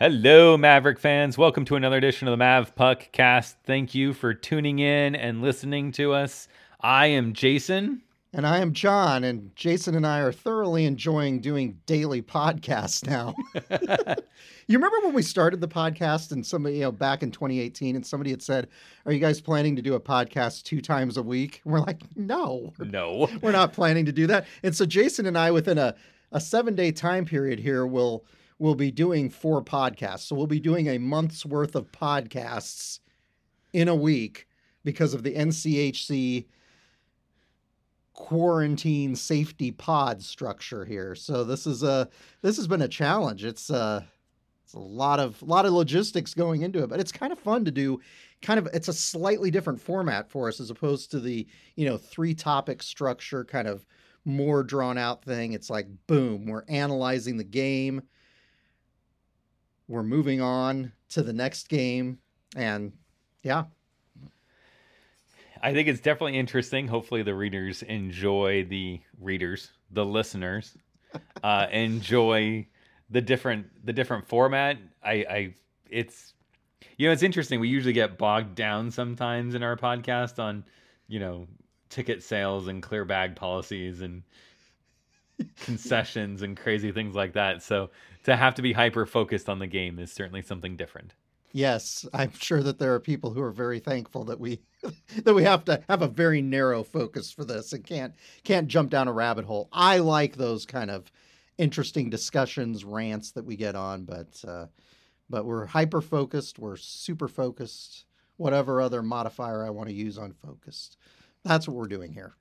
Hello, Maverick fans. Welcome to another edition of the Mav Puck Cast. Thank you for tuning in and listening to us. I am Jason. And I am John, and Jason and I are thoroughly enjoying doing daily podcasts now. you remember when we started the podcast and somebody, you know, back in 2018, and somebody had said, Are you guys planning to do a podcast two times a week? And we're like, No, No. we're not planning to do that. And so Jason and I, within a, a seven day time period here, will will be doing four podcasts. So we'll be doing a month's worth of podcasts in a week because of the NCHC quarantine safety pod structure here. So this is a this has been a challenge. It's uh it's a lot of lot of logistics going into it, but it's kind of fun to do kind of it's a slightly different format for us as opposed to the, you know, three topic structure kind of more drawn out thing. It's like boom, we're analyzing the game. We're moving on to the next game and yeah, I think it's definitely interesting. Hopefully, the readers enjoy the readers, the listeners, uh, enjoy the different the different format. I, I, it's you know, it's interesting. We usually get bogged down sometimes in our podcast on you know ticket sales and clear bag policies and concessions and crazy things like that. So to have to be hyper focused on the game is certainly something different. Yes, I'm sure that there are people who are very thankful that we that we have to have a very narrow focus for this and can't can't jump down a rabbit hole. I like those kind of interesting discussions, rants that we get on, but uh, but we're hyper focused, we're super focused, whatever other modifier I want to use on focused. That's what we're doing here.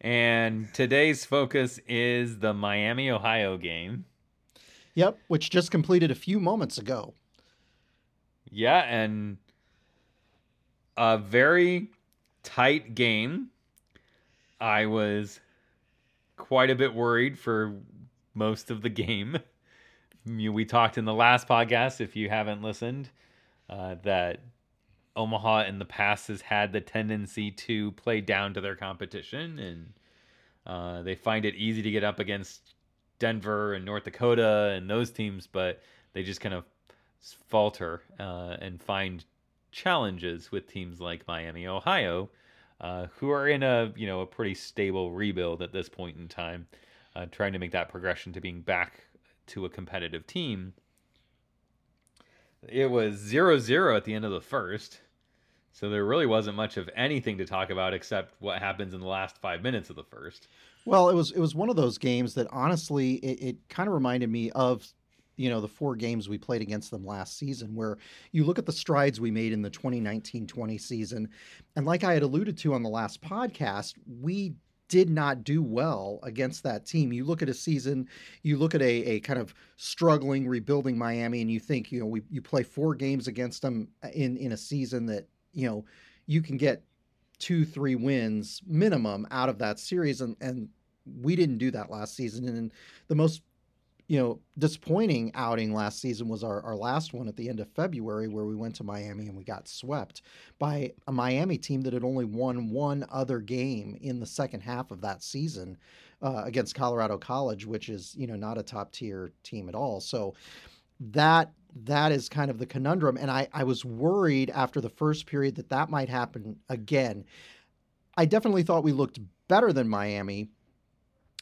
And today's focus is the Miami, Ohio game. Yep, which just completed a few moments ago. Yeah, and a very tight game. I was quite a bit worried for most of the game. We talked in the last podcast, if you haven't listened, uh, that Omaha in the past has had the tendency to play down to their competition, and uh, they find it easy to get up against Denver and North Dakota and those teams, but they just kind of falter uh, and find challenges with teams like Miami, Ohio, uh, who are in a you know a pretty stable rebuild at this point in time, uh, trying to make that progression to being back to a competitive team. It was 0-0 at the end of the first. So there really wasn't much of anything to talk about except what happens in the last five minutes of the first. Well, it was it was one of those games that honestly it, it kind of reminded me of you know the four games we played against them last season where you look at the strides we made in the 2019-20 season and like i had alluded to on the last podcast we did not do well against that team you look at a season you look at a, a kind of struggling rebuilding miami and you think you know we, you play four games against them in in a season that you know you can get two three wins minimum out of that series and and we didn't do that last season and the most you know, disappointing outing last season was our, our last one at the end of February, where we went to Miami and we got swept by a Miami team that had only won one other game in the second half of that season uh, against Colorado College, which is, you know, not a top tier team at all. So that that is kind of the conundrum. And I, I was worried after the first period that that might happen again. I definitely thought we looked better than Miami,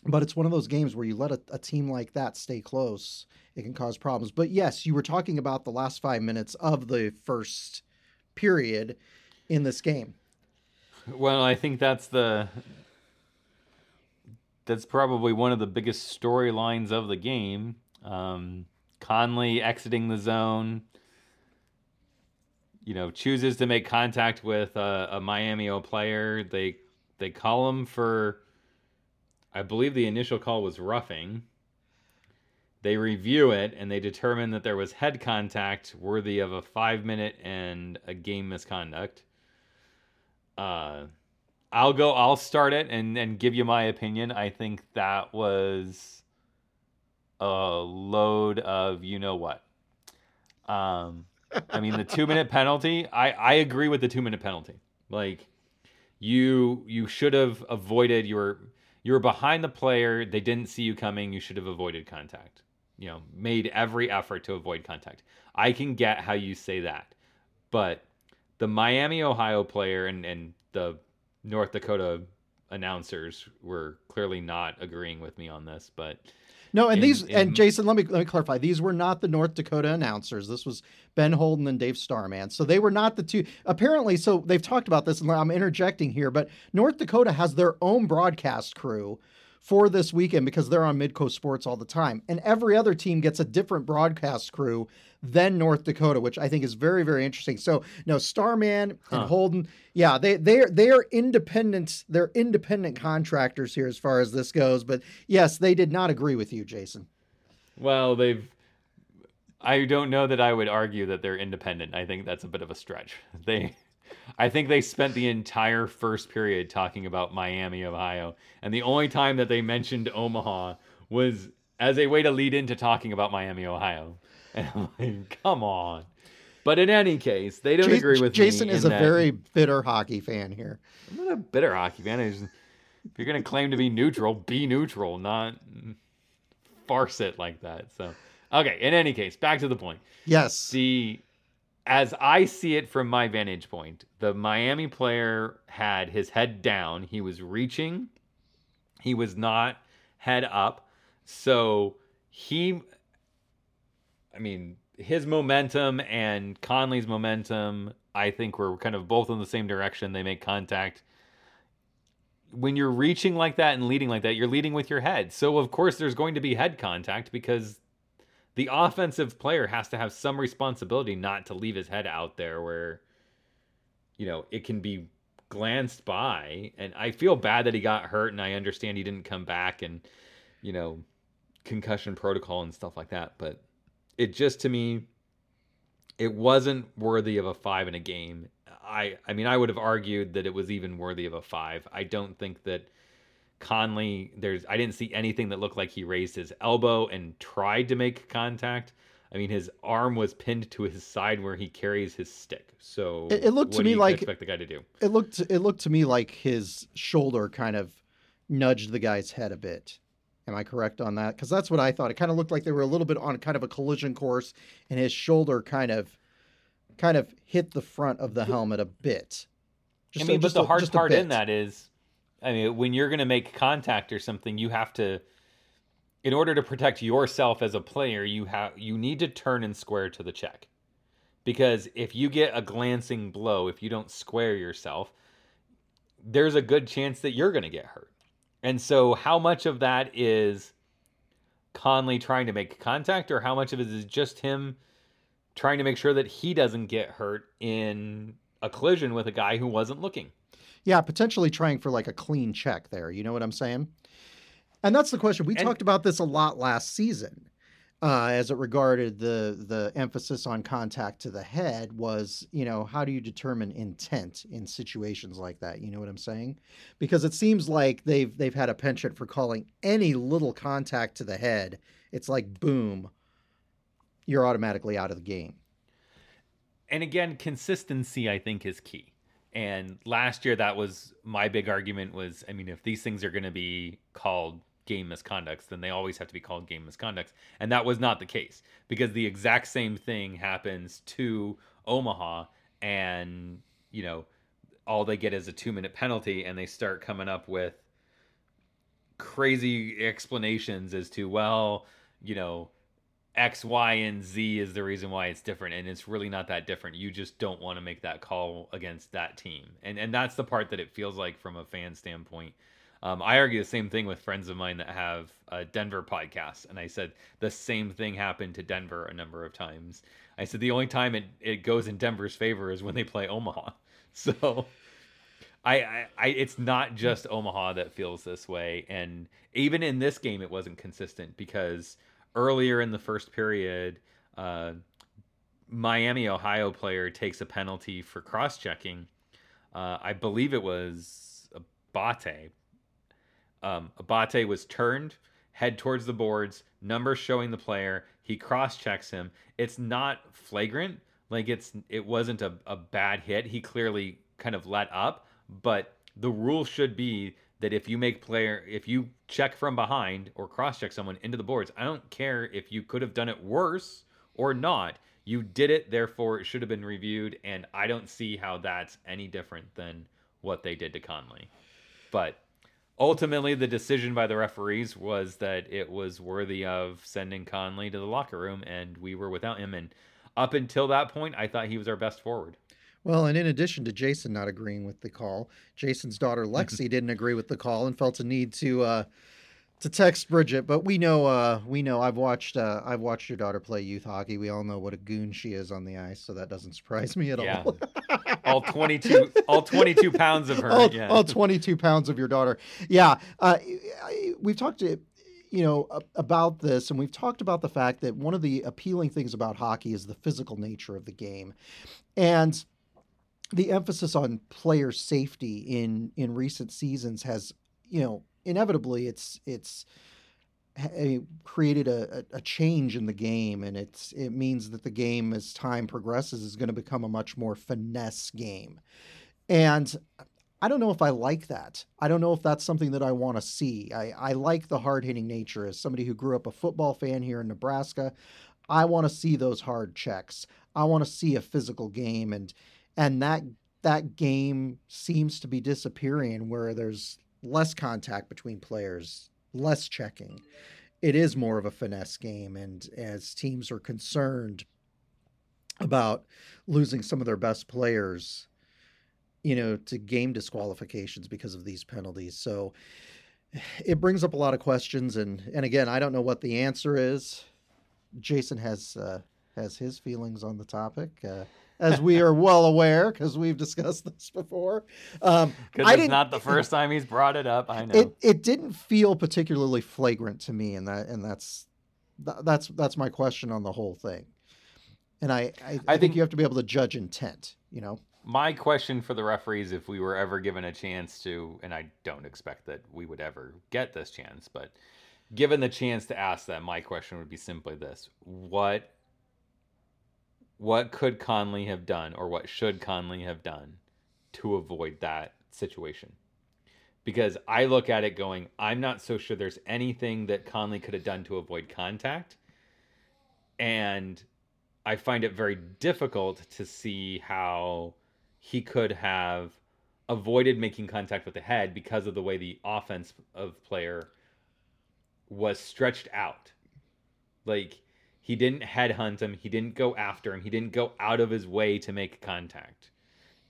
but it's one of those games where you let a, a, team like that stay close, it can cause problems. But yes, you were talking about the last five minutes of the first period in this game. Well, I think that's the that's probably one of the biggest storylines of the game. Um, Conley exiting the zone, you know, chooses to make contact with a, a Miami O player. They they call him for I believe the initial call was roughing. They review it and they determine that there was head contact worthy of a five minute and a game misconduct. Uh, I'll go. I'll start it and and give you my opinion. I think that was a load of you know what. Um, I mean the two minute penalty. I I agree with the two minute penalty. Like you you should have avoided your you were behind the player. They didn't see you coming. You should have avoided contact. you know, made every effort to avoid contact. I can get how you say that. But the Miami, Ohio player and, and the North Dakota announcers were clearly not agreeing with me on this, but no, and in, these in, and Jason, let me let me clarify. These were not the North Dakota announcers. This was Ben Holden and Dave Starman. So they were not the two. Apparently, so they've talked about this, and I'm interjecting here, but North Dakota has their own broadcast crew for this weekend because they're on Midco Sports all the time. And every other team gets a different broadcast crew than North Dakota, which I think is very, very interesting. So no, Starman huh. and Holden, yeah, they they're they're independent, they're independent contractors here as far as this goes. But yes, they did not agree with you, Jason. Well, they've I don't know that I would argue that they're independent. I think that's a bit of a stretch. They I think they spent the entire first period talking about Miami, Ohio, and the only time that they mentioned Omaha was as a way to lead into talking about Miami, Ohio. And I'm like, come on. But in any case, they don't Jason, agree with. Jason is a that, very bitter hockey fan here. I'm not a bitter hockey fan. Just, if you're going to claim to be neutral, be neutral, not farce it like that. So, okay. In any case, back to the point. Yes. The as I see it from my vantage point, the Miami player had his head down. He was reaching. He was not head up. So he, I mean, his momentum and Conley's momentum, I think, were kind of both in the same direction. They make contact. When you're reaching like that and leading like that, you're leading with your head. So, of course, there's going to be head contact because the offensive player has to have some responsibility not to leave his head out there where you know it can be glanced by and i feel bad that he got hurt and i understand he didn't come back and you know concussion protocol and stuff like that but it just to me it wasn't worthy of a five in a game i i mean i would have argued that it was even worthy of a five i don't think that Conley, there's I didn't see anything that looked like he raised his elbow and tried to make contact. I mean, his arm was pinned to his side where he carries his stick. So it, it looked to me like expect the guy to do. It looked it looked to me like his shoulder kind of nudged the guy's head a bit. Am I correct on that? Because that's what I thought. It kind of looked like they were a little bit on kind of a collision course, and his shoulder kind of kind of hit the front of the helmet a bit. Just I mean, a, but the a, hard part in that is I mean, when you're going to make contact or something, you have to in order to protect yourself as a player, you have you need to turn and square to the check. Because if you get a glancing blow, if you don't square yourself, there's a good chance that you're going to get hurt. And so how much of that is Conley trying to make contact or how much of it is just him trying to make sure that he doesn't get hurt in a collision with a guy who wasn't looking? Yeah, potentially trying for like a clean check there. You know what I'm saying? And that's the question. We and, talked about this a lot last season. Uh, as it regarded the the emphasis on contact to the head was, you know, how do you determine intent in situations like that? You know what I'm saying? Because it seems like they've they've had a penchant for calling any little contact to the head. It's like boom, you're automatically out of the game. And again, consistency I think is key. And last year, that was my big argument was, I mean, if these things are going to be called game misconducts, then they always have to be called game misconducts. And that was not the case because the exact same thing happens to Omaha and, you know, all they get is a two minute penalty and they start coming up with crazy explanations as to, well, you know, X, Y, and Z is the reason why it's different, and it's really not that different. You just don't want to make that call against that team, and and that's the part that it feels like from a fan standpoint. Um, I argue the same thing with friends of mine that have a Denver podcast, and I said the same thing happened to Denver a number of times. I said the only time it, it goes in Denver's favor is when they play Omaha. So I, I, I it's not just Omaha that feels this way, and even in this game, it wasn't consistent because earlier in the first period, uh, Miami, Ohio player takes a penalty for cross checking. Uh, I believe it was Abate. Um, Abate was turned, head towards the boards, numbers showing the player. He cross checks him. It's not flagrant, like it's it wasn't a, a bad hit. He clearly kind of let up, but the rule should be that if you make player if you check from behind or cross check someone into the boards, I don't care if you could have done it worse or not. You did it, therefore it should have been reviewed, and I don't see how that's any different than what they did to Conley. But ultimately the decision by the referees was that it was worthy of sending Conley to the locker room and we were without him and up until that point I thought he was our best forward. Well, and in addition to Jason not agreeing with the call, Jason's daughter Lexi didn't agree with the call and felt a need to uh, to text Bridget. But we know, uh, we know. I've watched, uh, I've watched your daughter play youth hockey. We all know what a goon she is on the ice, so that doesn't surprise me at Yeah. all. All 22 all 22 pounds of her. all, yeah. all 22 pounds of your daughter. Yeah. Uh, we've talked to, you know, about this, and we've talked about the fact that one of the appealing things about hockey is the physical nature of the game. And the emphasis on player safety in in recent seasons has, you know, inevitably it's it's Eh, created a, a a change in the game and it's it means that the game as time progresses is going to become a much more finesse game. And i don't know if i like that. I don't know if that's something that i want to see. I, I like the hard-hitting nature. As somebody who grew up a football fan here in nebraska i want to see those hard checks. I want to see a physical game and and that that game seems to be disappearing where there's less contact between players less checking. It is more of a finesse game and as teams are concerned about losing some of their best players you know to game disqualifications because of these penalties. So it brings up a lot of questions and and again i don't know what the answer is. Jason has uh, has his feelings on the topic uh, as we are well aware because we've discussed this before um, Because I it's didn't- the first time he's brought it up. I know. it it didn't feel particularly flagrant to me and that and that's that's that's my question on the whole thing and i i, I, think, think- you have to be able to judge intent you know My question for the referees, if we were ever given a chance to, and I don't expect that we would ever get this chance, but given the chance to ask that, my question would be simply this: What what could Conley have done, or what should Conley have done to avoid that situation? Because I look at it going, I'm not so sure there's anything that Conley could have done to avoid contact, and I find it very difficult to see how he could have avoided making contact with the head because of the way the offense of player was stretched out. Like he didn't headhunt him, he didn't go after him, he didn't go out of his way to make contact.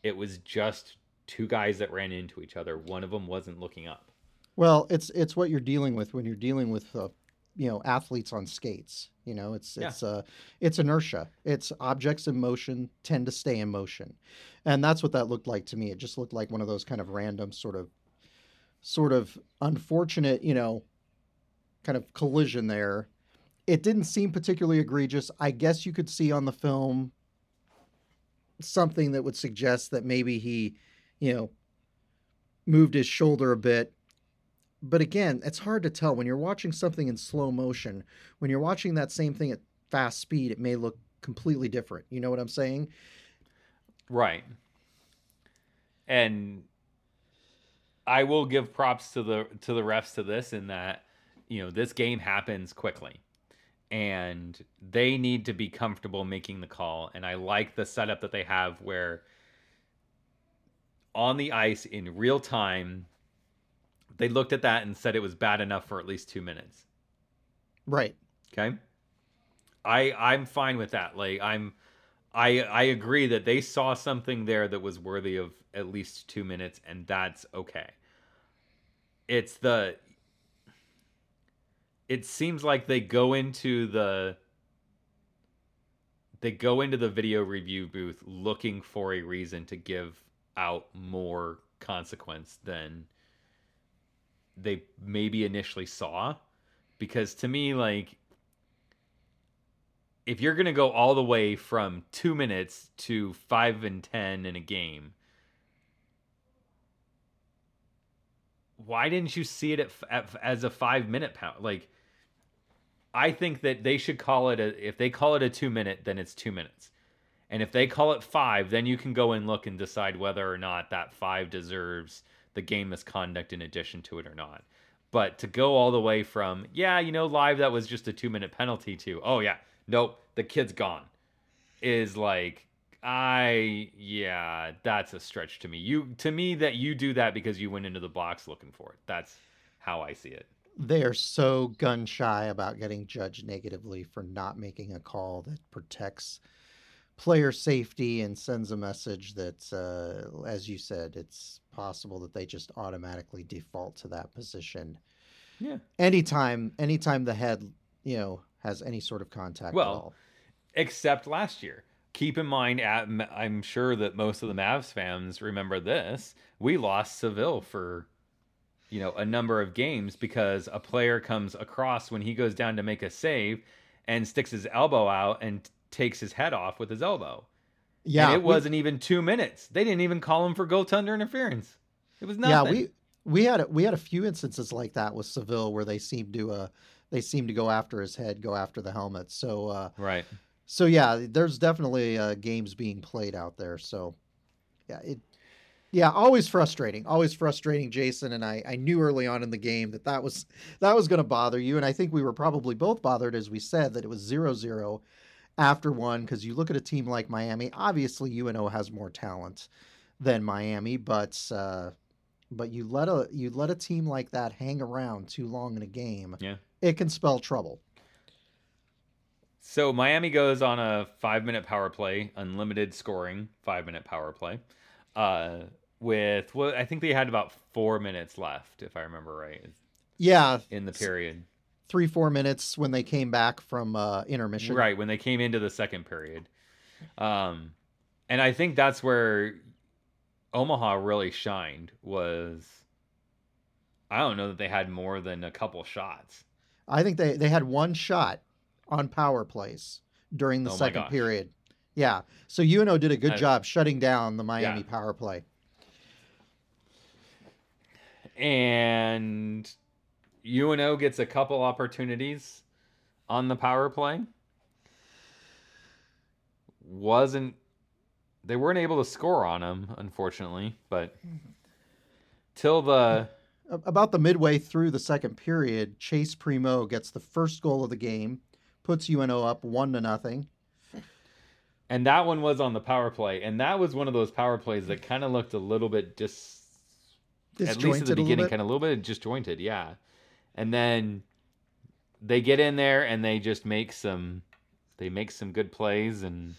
It was just two guys that ran into each other. One of them wasn't looking up. well it's it's what you're dealing with when you're dealing with uh, you know athletes on skates you know it's Yeah. it's uh it's inertia it's objects in motion tend to stay in motion and that's what that looked like to me it just looked like one of those kind of random sort of sort of unfortunate you know kind of collision there it didn't seem particularly egregious i guess you could see on the film something that would suggest that maybe he you know moved his shoulder a bit but again, it's hard to tell when you're watching something in slow motion. When you're watching that same thing at fast speed, it may look completely different. You know what I'm saying? Right. And I will give props to the to the refs to this in that you know this game happens quickly and they need to be comfortable making the call and I like the setup that they have where on the ice in real time they looked at that and said it was bad enough for at least 2 minutes. Right. Okay. I I'm fine with that. Like I'm I I agree that they saw something there that was worthy of at least 2 minutes and that's okay. It's the it seems like they go into the they go into the video review booth looking for a reason to give out more consequence than they maybe initially saw. Because to me like if you're going to go all the way from 2 minutes to 5 and 10 in a game why didn't you see it at, at, as a 5 minute pound? Like I think that they should call it a if they call it a 2 minute then it's 2 minutes and if they call it 5 then you can go and look and decide whether or not that 5 deserves the game misconduct in addition to it or not. But to go all the way from, yeah, you know, live that was just a two minute penalty to, oh yeah, nope, the kid's gone, is like, I yeah, that's a stretch to me. You to me that you do that because you went into the box looking for it. That's how I see it. They are so gun shy about getting judged negatively for not making a call that protects player safety and sends a message that, uh, as you said, it's possible that they just automatically default to that position. Yeah. Anytime, anytime the head, you know, has any sort of contact. Well, except last year. Keep in mind, I'm sure that most of the Mavs fans remember this. We lost Saville for you know a number of games because a player comes across when he goes down to make a save and sticks his elbow out and takes his head off with his elbow. Yeah, and it wasn't even two minutes. They didn't even call him for goaltender interference. It was nothing. Yeah, we we had a, we had a few instances like that with Saville where they seemed to uh they seemed to go after his head, go after the helmet. So uh, right. So yeah, there's definitely uh, games being played out there. So yeah, it yeah, always frustrating. Always frustrating, Jason. And I, I knew early on in the game that that was that was going to bother you. And I think we were probably both bothered, as we said, that it was zero zero after one. Because you look at a team like Miami. Obviously, UNO has more talent than Miami, but uh, but you let a you let a team like that hang around too long in a game. Yeah, it can spell trouble. So Miami goes on a five minute power play, unlimited scoring, five minute power play. Uh, with well, I think they had about four minutes left, if I remember right. Yeah, in the period, three four minutes when they came back from uh, intermission. Right when they came into the second period, um, and I think that's where Omaha really shined. Was I don't know that they had more than a couple shots. I think they they had one shot on power plays during the oh second period. Yeah. So UNO did a good I, job shutting down the Miami yeah. power play. And UNO gets a couple opportunities on the power play. Wasn't they weren't able to score on them, unfortunately, but till the about the midway through the second period, Chase Primo gets the first goal of the game, puts UNO up one to nothing. And that one was on the power play, and that was one of those power plays that kind of looked a little bit dis at least at the beginning, kind of a little bit disjointed, yeah. And then they get in there and they just make some they make some good plays and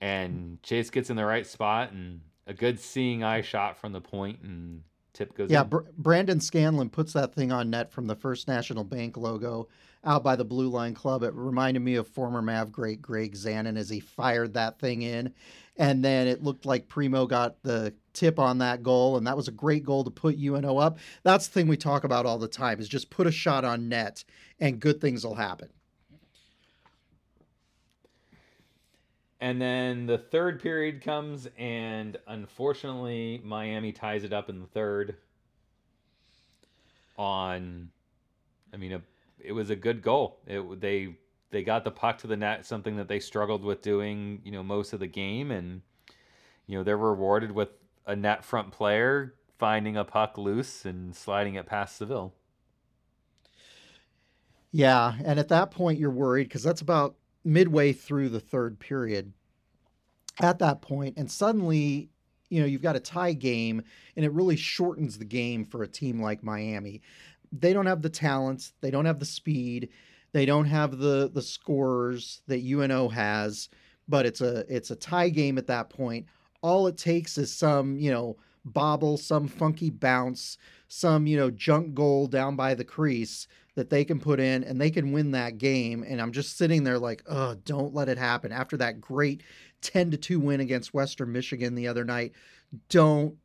and Chase gets in the right spot and a good seeing eye shot from the point and tip goes yeah Br- brandon scanlon puts that thing on net from the first national bank logo out by the blue line club it reminded me of former mav great greg zanon as he fired that thing in and then it looked like primo got the tip on that goal, and that was a great goal to put UNO up. That's the thing we talk about all the time is just put a shot on net and good things will happen. And then the third period comes, and unfortunately, Miami ties it up in the third. On, I mean, a, it was a good goal. It they they got the puck to the net, something that they struggled with doing, you know, most of the game, and you know they're rewarded with a net front player finding a puck loose and sliding it past Saville. Yeah, and at that point you're worried because that's about midway through the third period. At that point, and suddenly, you know, you've got a tie game, and it really shortens the game for a team like Miami. They don't have the talent, they don't have the speed, they don't have the the scorers that UNO has, but it's a it's a tie game at that point all it takes is some, you know, bobble, some funky bounce, some, you know, junk goal down by the crease that they can put in and they can win that game. And I'm just sitting there like, oh, don't let it happen. After that great 10 to 2 win against Western Michigan the other night, don't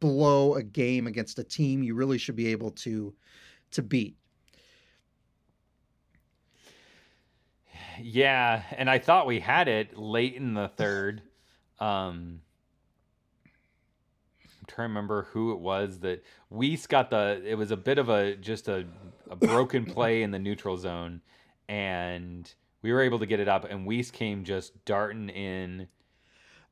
blow a game against a team you really should be able to to beat. Yeah, and I thought we had it late in the third. Um trying to remember who it was that Weiss got the. It was a bit of a just a, a broken play in the neutral zone, and we were able to get it up. And Weiss came just darting in.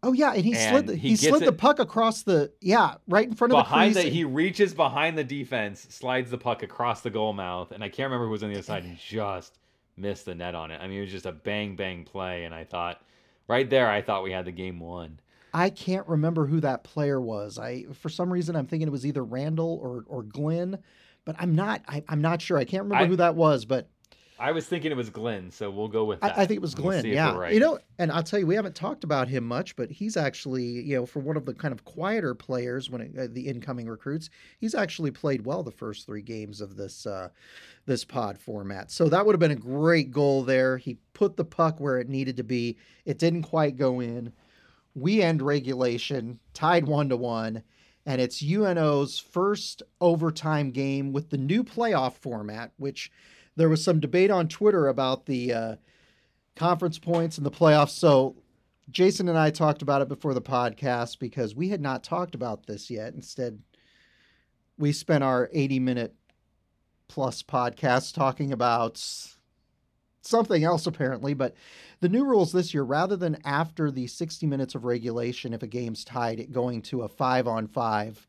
Oh yeah, and he slid the, he he, slid the puck across the yeah right in front of behind the the, crease. he reaches behind the defense, slides the puck across the goal mouth, and I can't remember who was on the other side and just missed the net on it. I mean, it was just a bang bang play, and I thought right there, I thought we had the game won. I can't remember who that player was. I for some reason I'm thinking it was either Randall or or Glenn, but I'm not. I, I'm not sure. I can't remember I- who that was, but I was thinking it was Glenn, so we'll go with that. I, I think it was We'll Glenn. yeah, right. you know, and I'll tell you, we haven't talked about him much, but he's actually, you know, for one of the kind of quieter players when it, uh, the incoming recruits, he's actually played well the first three games of this uh, this pod format. So that would have been a great goal there. He put the puck where it needed to be. It didn't quite go in. We end regulation, tied one to one. And it's UNO's first overtime game with the new playoff format, which there was some debate on Twitter about the uh, conference points and the playoffs. So Jason and I talked about it before the podcast because we had not talked about this yet. Instead, we spent our 80 minute plus podcast talking about something else apparently but the new rules this year rather than after the 60 minutes of regulation if a game's tied it going to a 5 on 5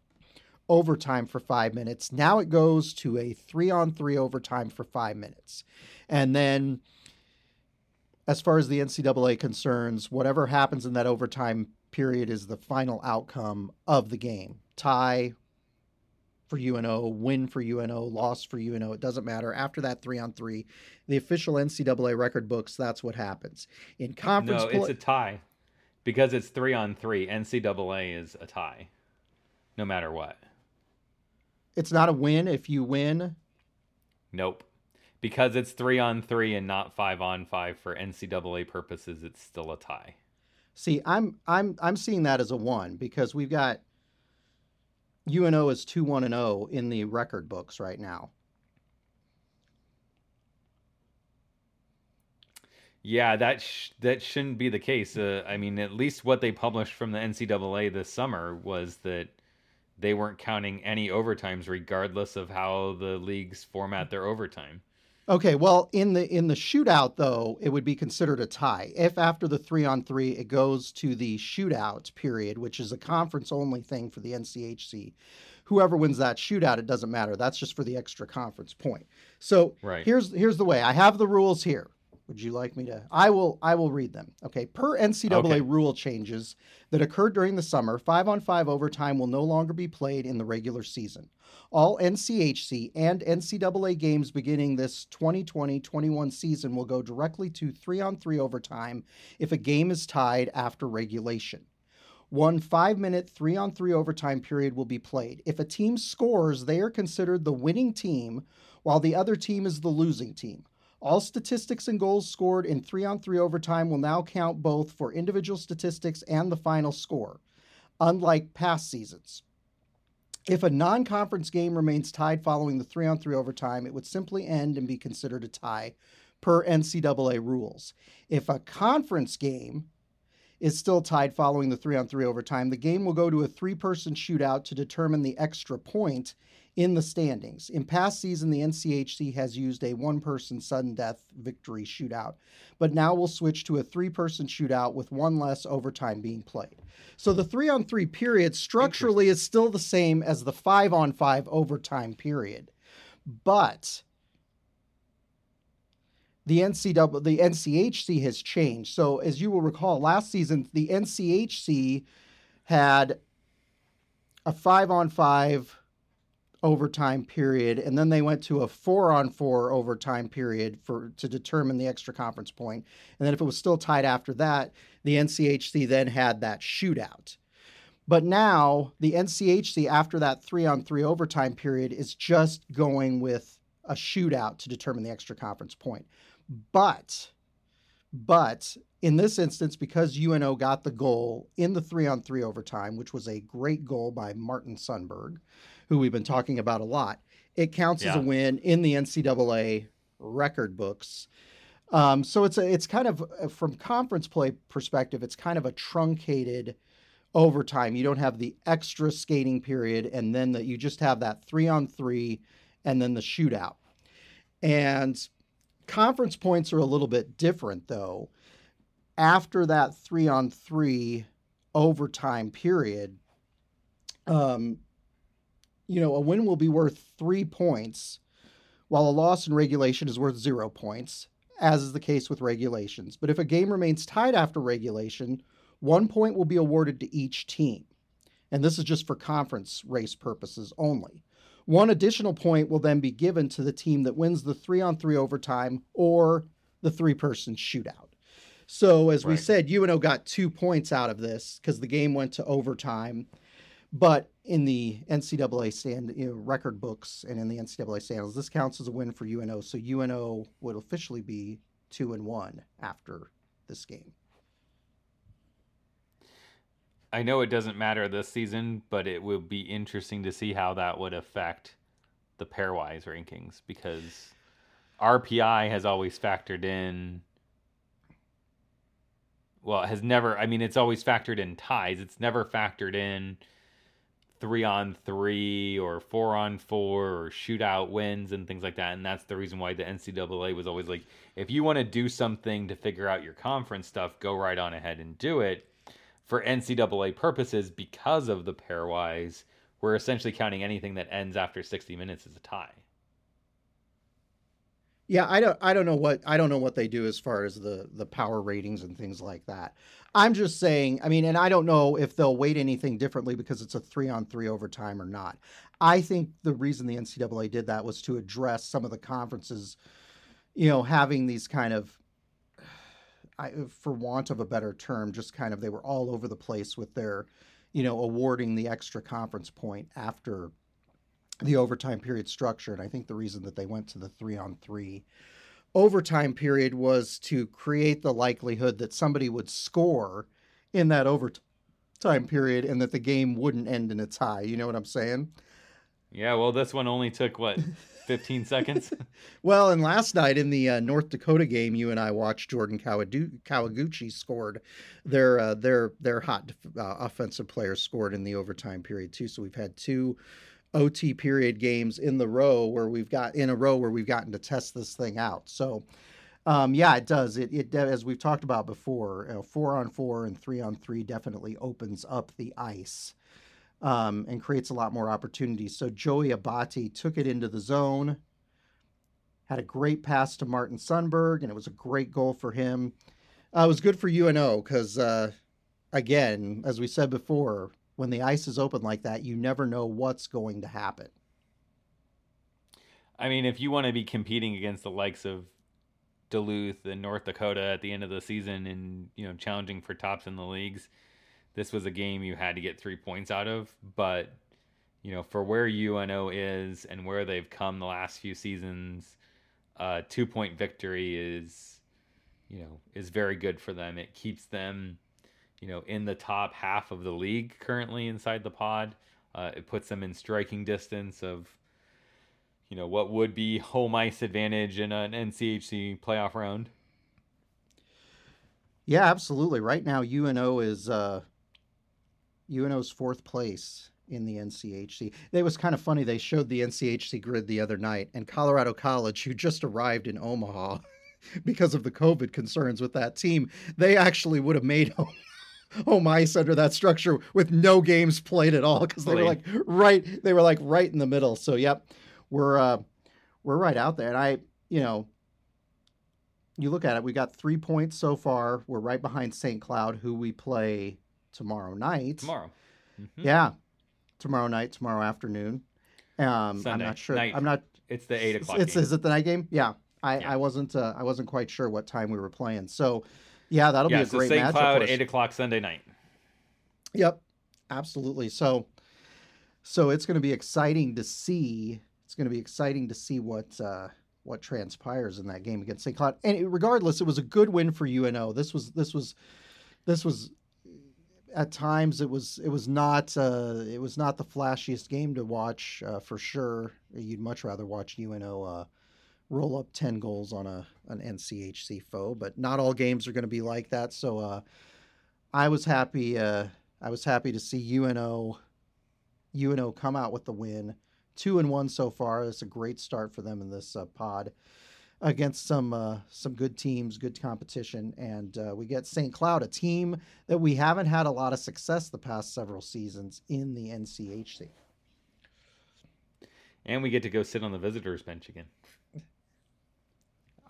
overtime for 5 minutes. Now it goes to a 3 on 3 overtime for 5 minutes. And then as far as the NCAA concerns whatever happens in that overtime period is the final outcome of the game. Tie for UNO, win for UNO, loss for UNO. It doesn't matter. After that three on three, the official NCAA record books, that's what happens. In conference no, play, it's a tie because it's three on three. NCAA is a tie, no matter what. it's not a win if you win. Nope. Because it's three on three and not five on five for NCAA purposes, it's still a tie. See, I'm I'm I'm seeing that as a one because we've got UNO is two one and zero in the record books right now. Yeah, that sh- that shouldn't be the case. Uh, I mean, at least what they published from the NCAA this summer was that they weren't counting any overtimes, regardless of how the leagues format their overtime. Okay, well, in the in the shootout though, it would be considered a tie. If after the 3 on 3 it goes to the shootout period, which is a conference only thing for the NCHC, whoever wins that shootout, it doesn't matter. That's just for the extra conference point. So, Right. here's here's the way. I have the rules here. Would you like me to I will I will read them. Okay, per NCAA Okay. rule changes that occurred during the summer, 5 on 5 overtime will no longer be played in the regular season. All NCHC and NCAA games beginning this 2020 21 season will go directly to 3 on 3 overtime if a game is tied after regulation. One five minute 3 on 3 overtime period will be played. If a team scores, they are considered the winning team, while the other team is the losing team. All statistics and goals scored in 3 on 3 overtime will now count both for individual statistics and the final score, unlike past seasons. If a non conference game remains tied following the 3 on 3 overtime, it would simply end and be considered a tie per NCAA rules. If a conference game is still tied following the 3 on 3 overtime, the game will go to a three person shootout to determine the extra point in the standings. In past season, the NCHC has used a one person sudden death victory shootout, but now we'll switch to a three person shootout with one less overtime being played. So the three on three period structurally is still the same as the five on five overtime period, but the NCAA, the NCHC has changed. So as you will recall, last season the NCHC had a five on five overtime period, and then they went to a four on four overtime period for to determine the extra conference point. And then if it was still tied after that, the NCHC then had that shootout. But now the NCHC, after that three on three overtime period, is just going with a shootout to determine the extra conference point. But, but in this instance, because UNO got the goal in the three on three overtime, which was a great goal by Martin Sundberg, who we've been talking about a lot, it counts as a win in the NCAA record books. Um, so it's a, it's kind of uh, from conference play perspective, it's kind of a truncated overtime. You don't have the extra skating period, and then that you just have that three on three, and then the shootout. And conference points are a little bit different though. After that three on three overtime period, um, you know, a win will be worth three points, while a loss in regulation is worth zero points, as is the case with regulations. But if a game remains tied after regulation, one point will be awarded to each team. And this is just for conference race purposes only. One additional point will then be given to the team that wins the three on three overtime or the three person shootout. So, as right. we said, UNO got two points out of this because the game went to overtime. But in the NCAA stand you know, record books and in the NCAA standings, this counts as a win for UNO. So UNO would officially be two and one after this game. I know it doesn't matter this season, but it will be interesting to see how that would affect the pairwise rankings because RPI has always factored in. Well, it has never. I mean, it's always factored in ties. It's never factored in three on three or four on four or shootout wins and things like that. And that's the reason why the NCAA was always like, if you want to do something to figure out your conference stuff, go right on ahead and do it for NCAA purposes because of the pairwise, we're essentially counting anything that ends after 60 minutes as a tie. Yeah, I don't I don't know what I don't know what they do as far as the the power ratings and things like that. I'm just saying, I mean, and I don't know if they'll weight anything differently because it's a 3 on 3 overtime or not. I think the reason the NCAA did that was to address some of the conferences you know having these kind of I, for want of a better term, just kind of they were all over the place with their, you know, awarding the extra conference point after the overtime period structure. And I think the reason that they went to the three on three overtime period was to create the likelihood that somebody would score in that overtime period and that the game wouldn't end in a tie. You know what I'm saying? Yeah, well, this one only took what 15 seconds. well, and last night in the uh, North Dakota game, you and I watched Jordan Kawaguchi scored. Their uh, their their hot uh, offensive players scored in the overtime period too. So we've had two OT period games in the row where we've got in a row where we've gotten to test this thing out. So. Um, yeah, it does. It, it as we've talked about before, you know, four on four and three on three definitely opens up the ice um, and creates a lot more opportunities. So Joey Abate took it into the zone, had a great pass to Martin Sundberg, and it was a great goal for him. Uh, it was good for UNO because, uh, again, as we said before, when the ice is open like that, you never know what's going to happen. I mean, if you want to be competing against the likes of Duluth and North Dakota at the end of the season and, you know, challenging for tops in the leagues, this was a game you had to get three points out of. But you know, for where UNO is and where they've come the last few seasons, uh, two point victory is you know is very good for them. It keeps them you know in the top half of the league currently inside the pod. Uh, it puts them in striking distance of you know what would be home ice advantage in an NCHC playoff round. Yeah, absolutely. Right now, UNO is uh, UNO's fourth place in the NCHC. It was kind of funny. They showed the NCHC grid the other night, and Colorado College, who just arrived in Omaha because of the COVID concerns with that team, they actually would have made home, home ice under that structure with no games played at all because they were like right. They were like right in the middle. So yep, we're uh, we're right out there, and I, you know. You look at it, we got three points so far. We're right behind St. Cloud, who we play tomorrow night. Tomorrow. Mm-hmm. Yeah, tomorrow night, tomorrow afternoon. Um, I'm not sure. Night. I'm not. It's the eight o'clock. It's, is it the night game? Yeah. I, yeah. I wasn't uh, I wasn't quite sure what time we were playing. So, yeah, that'll yeah, be a so great St. Cloud, eight o'clock Sunday night. Yep, absolutely. So, so it's going to be exciting to see. It's going to be exciting to see what uh, what transpires in that game against St. Cloud. And regardless, it was a good win for UNO. This was this was this was at times it was it was not uh, it was not the flashiest game to watch uh, for sure. You'd much rather watch UNO uh, roll up ten goals on a an NCHC foe, but not all games are going to be like that. So uh, I was happy. Uh, I was happy to see UNO UNO come out with the win, two and one so far. That's a great start for them in this uh, pod. against some uh, some good teams, good competition, and uh, we get St. Cloud, a team that we haven't had a lot of success the past several seasons in the NCHC. And we get to go sit on the visitors bench again.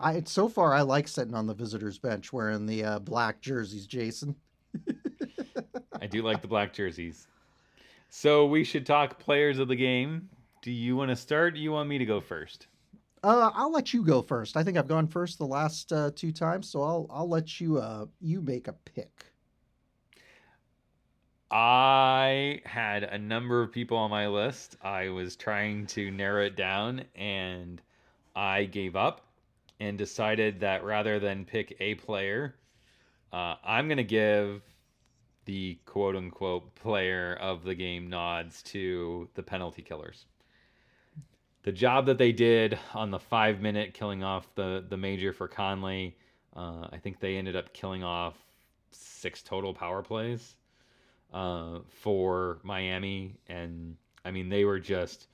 I so far I like sitting on the visitors bench wearing the uh, black jerseys, Jason. I do like the black jerseys. So we should talk players of the game. Do you want to start? do you want me to go first? Uh, I'll let you go first. I think I've gone first the last uh, two times, so I'll I'll let you uh you make a pick. I had a number of people on my list. I was trying to narrow it down and I gave up and decided that rather than pick a player, uh, I'm going to give the quote unquote player of the game nods to the penalty killers. The job that they did on the five minute killing off the, the major for Conley, uh, I think they ended up killing off six total power plays uh, for Miami. And I mean, they were just,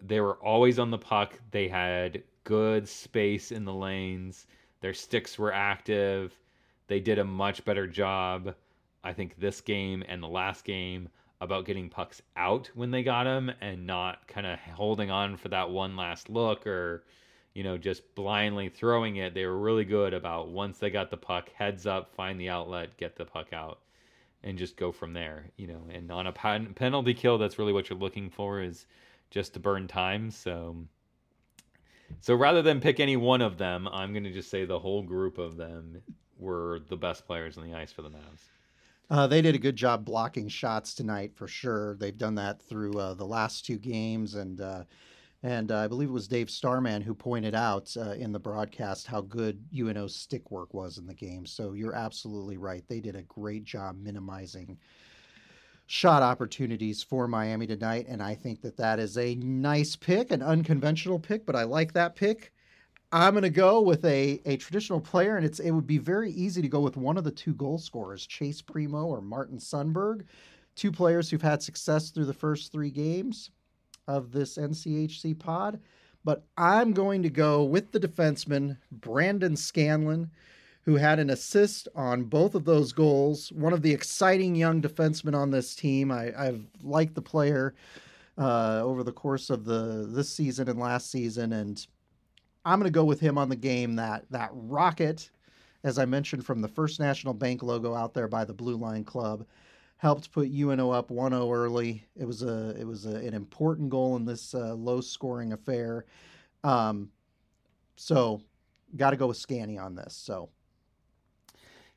they were always on the puck. They had good space in the lanes. Their sticks were active. They did a much better job, I think, this game and the last game about getting pucks out when they got them and not kind of holding on for that one last look or, you know, just blindly throwing it. They were really good about once they got the puck, heads up, find the outlet, get the puck out, and just go from there. You know, and on a penalty kill, that's really what you're looking for is just to burn time. So so rather than pick any one of them, I'm going to just say the whole group of them were the best players on the ice for the Mavs. Uh, they did a good job blocking shots tonight for sure. They've done that through uh, the last two games, and uh, and uh, I believe it was Dave Starman who pointed out uh, in the broadcast how good UNO's stick work was in the game. So you're absolutely right. They did a great job minimizing shot opportunities for Miami tonight. And I think that that is a nice pick, an unconventional pick, but I like that pick. I'm going to go with a, a traditional player, and it's it would be very easy to go with one of the two goal scorers, Chase Primeau or Martin Sundberg, two players who've had success through the first three games of this NCHC pod. But I'm going to go with the defenseman, Brandon Scanlin, who had an assist on both of those goals. One of the exciting young defensemen on this team. I, have liked the player uh, over the course of the this season and last season, and I'm going to go with him on the game. That that rocket, as I mentioned from the First National Bank logo out there by the Blue Line Club, helped put UNO up 1-0 early. It was a it was a, an important goal in this uh, low scoring affair. Um, so got to go with Scanny on this. So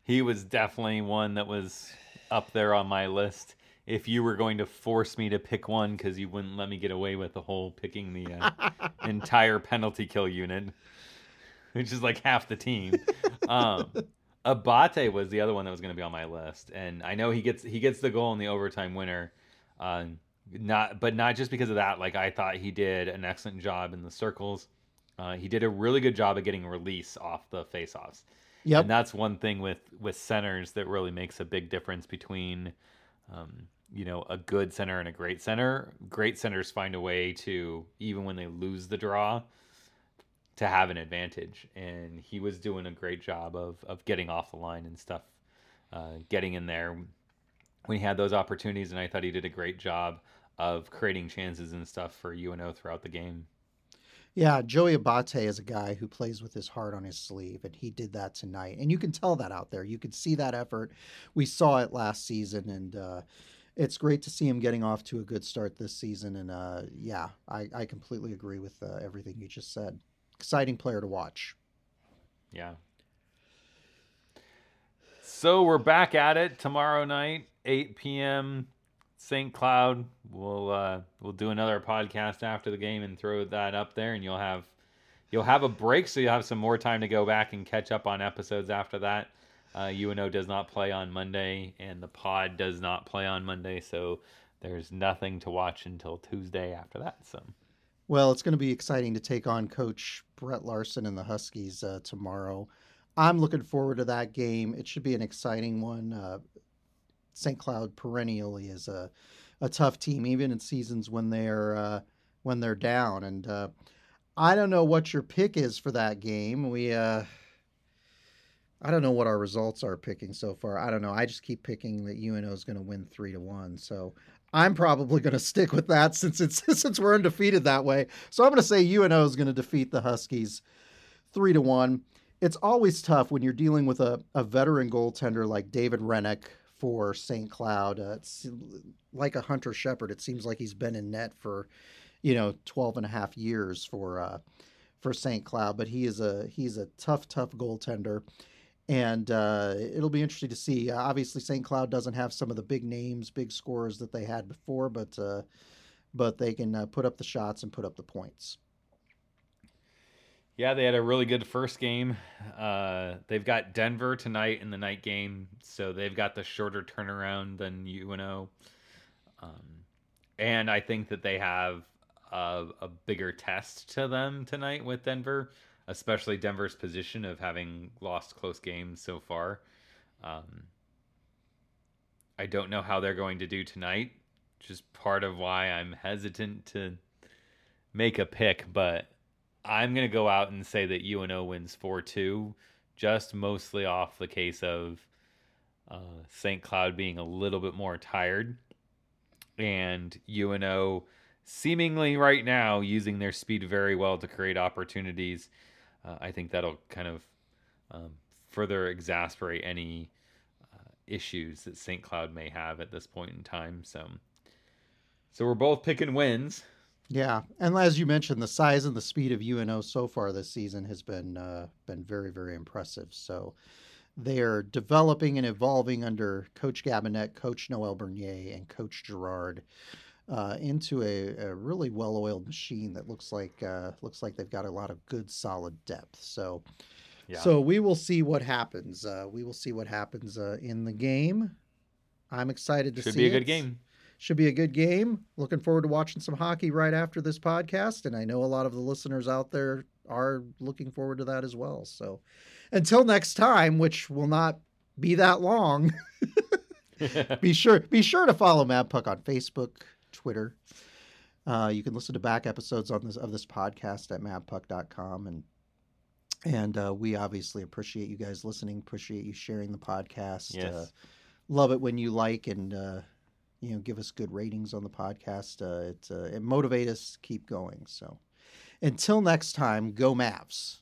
he was definitely one that was up there on my list. If you were going to force me to pick one because you wouldn't let me get away with the whole picking the uh, entire penalty kill unit, which is like half the team. Um, Abate was the other one that was going to be on my list, and I know he gets he gets the goal in the overtime winner. Uh, not, but not just because of that. Like I thought he did an excellent job in the circles. Uh, he did a really good job of getting release off the faceoffs. Yep. And that's one thing with with centers that really makes a big difference between um, you know, a good center and a great center. Great centers find a way to even when they lose the draw to have an advantage. And he was doing a great job of of getting off the line and stuff, uh, getting in there when he had those opportunities. And I thought he did a great job of creating chances and stuff for UNO throughout the game. Yeah, Joey Abate is a guy who plays with his heart on his sleeve, and he did that tonight. And you can tell that out there. You can see that effort. We saw it last season, and uh, it's great to see him getting off to a good start this season. And uh, yeah, I, I, completely agree with uh, everything you just said. Exciting player to watch. Yeah. So we're back at it tomorrow night, 8 p.m. St. Cloud. We'll uh, we'll do another podcast after the game and throw that up there, and you'll have you'll have a break, so you'll have some more time to go back and catch up on episodes after that. Uh, UNO does not play on Monday, and the pod does not play on Monday, so there's nothing to watch until Tuesday after that. So. Well, it's going to be exciting to take on Coach Brett Larson and the Huskies uh, tomorrow. I'm looking forward to that game. It should be an exciting one. Uh, St. Cloud perennially is a, a tough team, even in seasons when they're uh, when they're down. And uh, I don't know what your pick is for that game. We uh I don't know what our results are picking so far. I don't know. I just keep picking that UNO is going to win 3 to 1. So I'm probably going to stick with that since it's since we're undefeated that way. So I'm going to say UNO is going to defeat the Huskies 3 to 1. It's always tough when you're dealing with a, a veteran goaltender like David Hrenak for St. Cloud. Uh, it's like a Hunter Shepard. It seems like he's been in net for, you know, 12 and a half years for uh, for St. Cloud, but he is a he's a tough tough goaltender and uh, it'll be interesting to see. Uh, obviously, St. Cloud doesn't have some of the big names, big scorers that they had before, but uh, but they can uh, put up the shots and put up the points. Yeah, they had a really good first game. Uh, they've got Denver tonight in the night game, so they've got the shorter turnaround than UNO. Um, and I think that they have a, a bigger test to them tonight with Denver especially Denver's position of having lost close games so far. Um, I don't know how they're going to do tonight, is part of why I'm hesitant to make a pick, but I'm going to go out and say that UNO wins 4 2, just mostly off the case of uh, St. Cloud being a little bit more tired and UNO seemingly right now using their speed very well to create opportunities uh, I think that'll kind of um, further exasperate any uh, issues that St. Cloud may have at this point in time. So, so we're both picking wins. Yeah, and as you mentioned, the size and the speed of UNO so far this season has been uh, been very very impressive. So they are developing and evolving under Coach Gabinet, Coach Noel Bernier, and Coach Jerrard uh, into a, a, really well-oiled machine that looks like uh, looks like they've got a lot of good, solid depth. So, yeah. so we will see what happens. Uh, we will see what happens uh, in the game. I'm excited to Should see. Should be a good game. Should be a good game. Looking forward to watching some hockey right after this podcast, and I know a lot of the listeners out there are looking forward to that as well. So, until next time, which will not be that long. be sure be sure to follow Mad Puck on Facebook, Twitter. Uh, you can listen to back episodes on this of this podcast at madpuck.com and and uh, we obviously appreciate you guys listening, appreciate you sharing the podcast. Yes. Uh, love it when you like and uh, you know give us good ratings on the podcast. Uh, it uh, it motivates us keep going. So until next time, go Mavs.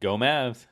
Go Mavs.